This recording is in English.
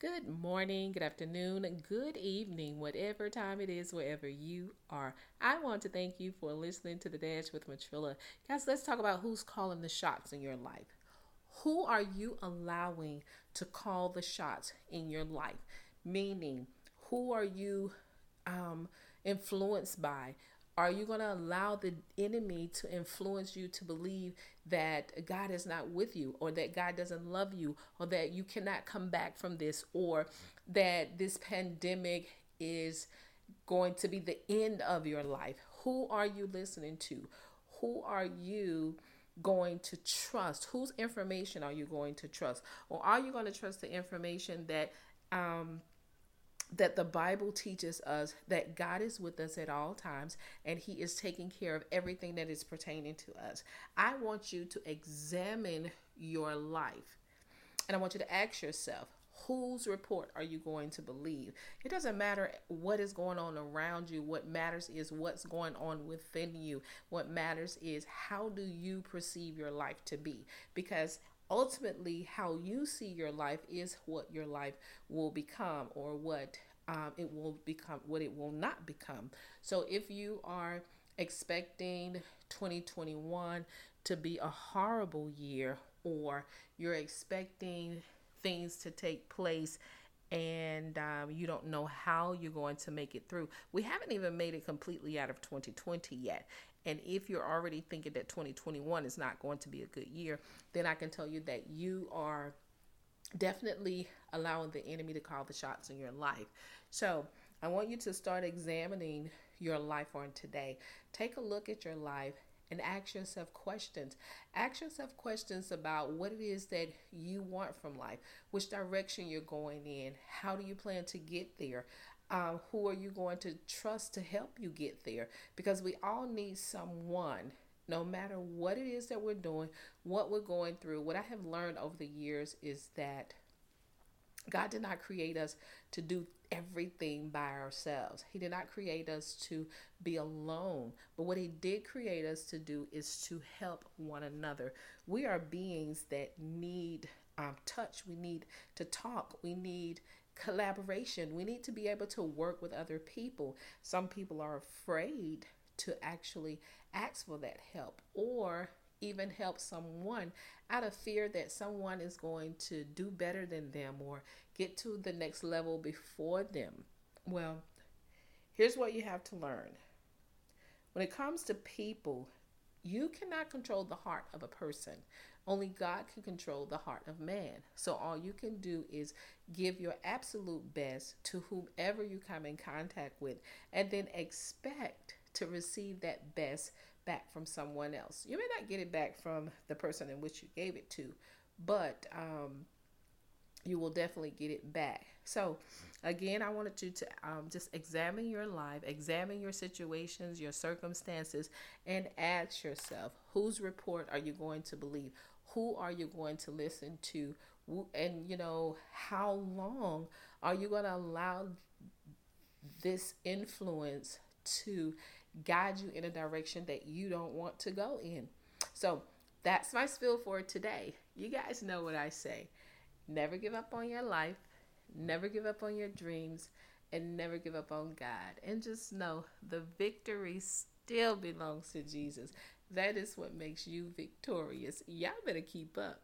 Good morning, good afternoon, good evening, whatever time it is, wherever you are. I want to thank you for listening to the Dash with Matrilla. Guys, let's talk about who's calling the shots in your life. Who are you allowing to call the shots in your life? Meaning, who are you um, influenced by? Are you going to allow the enemy to influence you to believe that God is not with you, or that God doesn't love you, or that you cannot come back from this, or that this pandemic is going to be the end of your life? Who are you listening to? Who are you? going to trust? Whose information are you going to trust? Or are you going to trust the information that um, that the Bible teaches us that God is with us at all times and He is taking care of everything that is pertaining to us. I want you to examine your life and I want you to ask yourself, whose report are you going to believe? It doesn't matter what is going on around you. What matters is what's going on within you. What matters is how do you perceive your life to be? Because ultimately how you see your life is what your life will become or what um, it will become what it will not become so if you are expecting 2021 to be a horrible year or you're expecting things to take place and um, you don't know how you're going to make it through. We haven't even made it completely out of 2020 yet. And if you're already thinking that 2021 is not going to be a good year, then I can tell you that you are definitely allowing the enemy to call the shots in your life. So I want you to start examining your life on today. Take a look at your life and ask yourself questions. Ask yourself questions about what it is that you want from life, which direction you're going in, how do you plan to get there, um, who are you going to trust to help you get there? Because we all need someone, no matter what it is that we're doing, what we're going through. What I have learned over the years is that God did not create us to do everything by ourselves. He did not create us to be alone. But what He did create us to do is to help one another. We are beings that need um, touch. We need to talk. We need collaboration. We need to be able to work with other people. Some people are afraid to actually ask for that help or even help someone out of fear that someone is going to do better than them or get to the next level before them. Well, here's what you have to learn when it comes to people, you cannot control the heart of a person. Only God can control the heart of man. So all you can do is give your absolute best to whomever you come in contact with and then expect to receive that best back from someone else. You may not get it back from the person in which you gave it to, but um, you will definitely get it back. So, again, I wanted you to um, just examine your life, examine your situations, your circumstances, and ask yourself whose report are you going to believe? Who are you going to listen to? And, you know, how long are you going to allow this influence to guide you in a direction that you don't want to go in? So, that's my spiel for today. You guys know what I say. Never give up on your life, never give up on your dreams, and never give up on God. And just know the victory still belongs to Jesus. That is what makes you victorious. Y'all better keep up.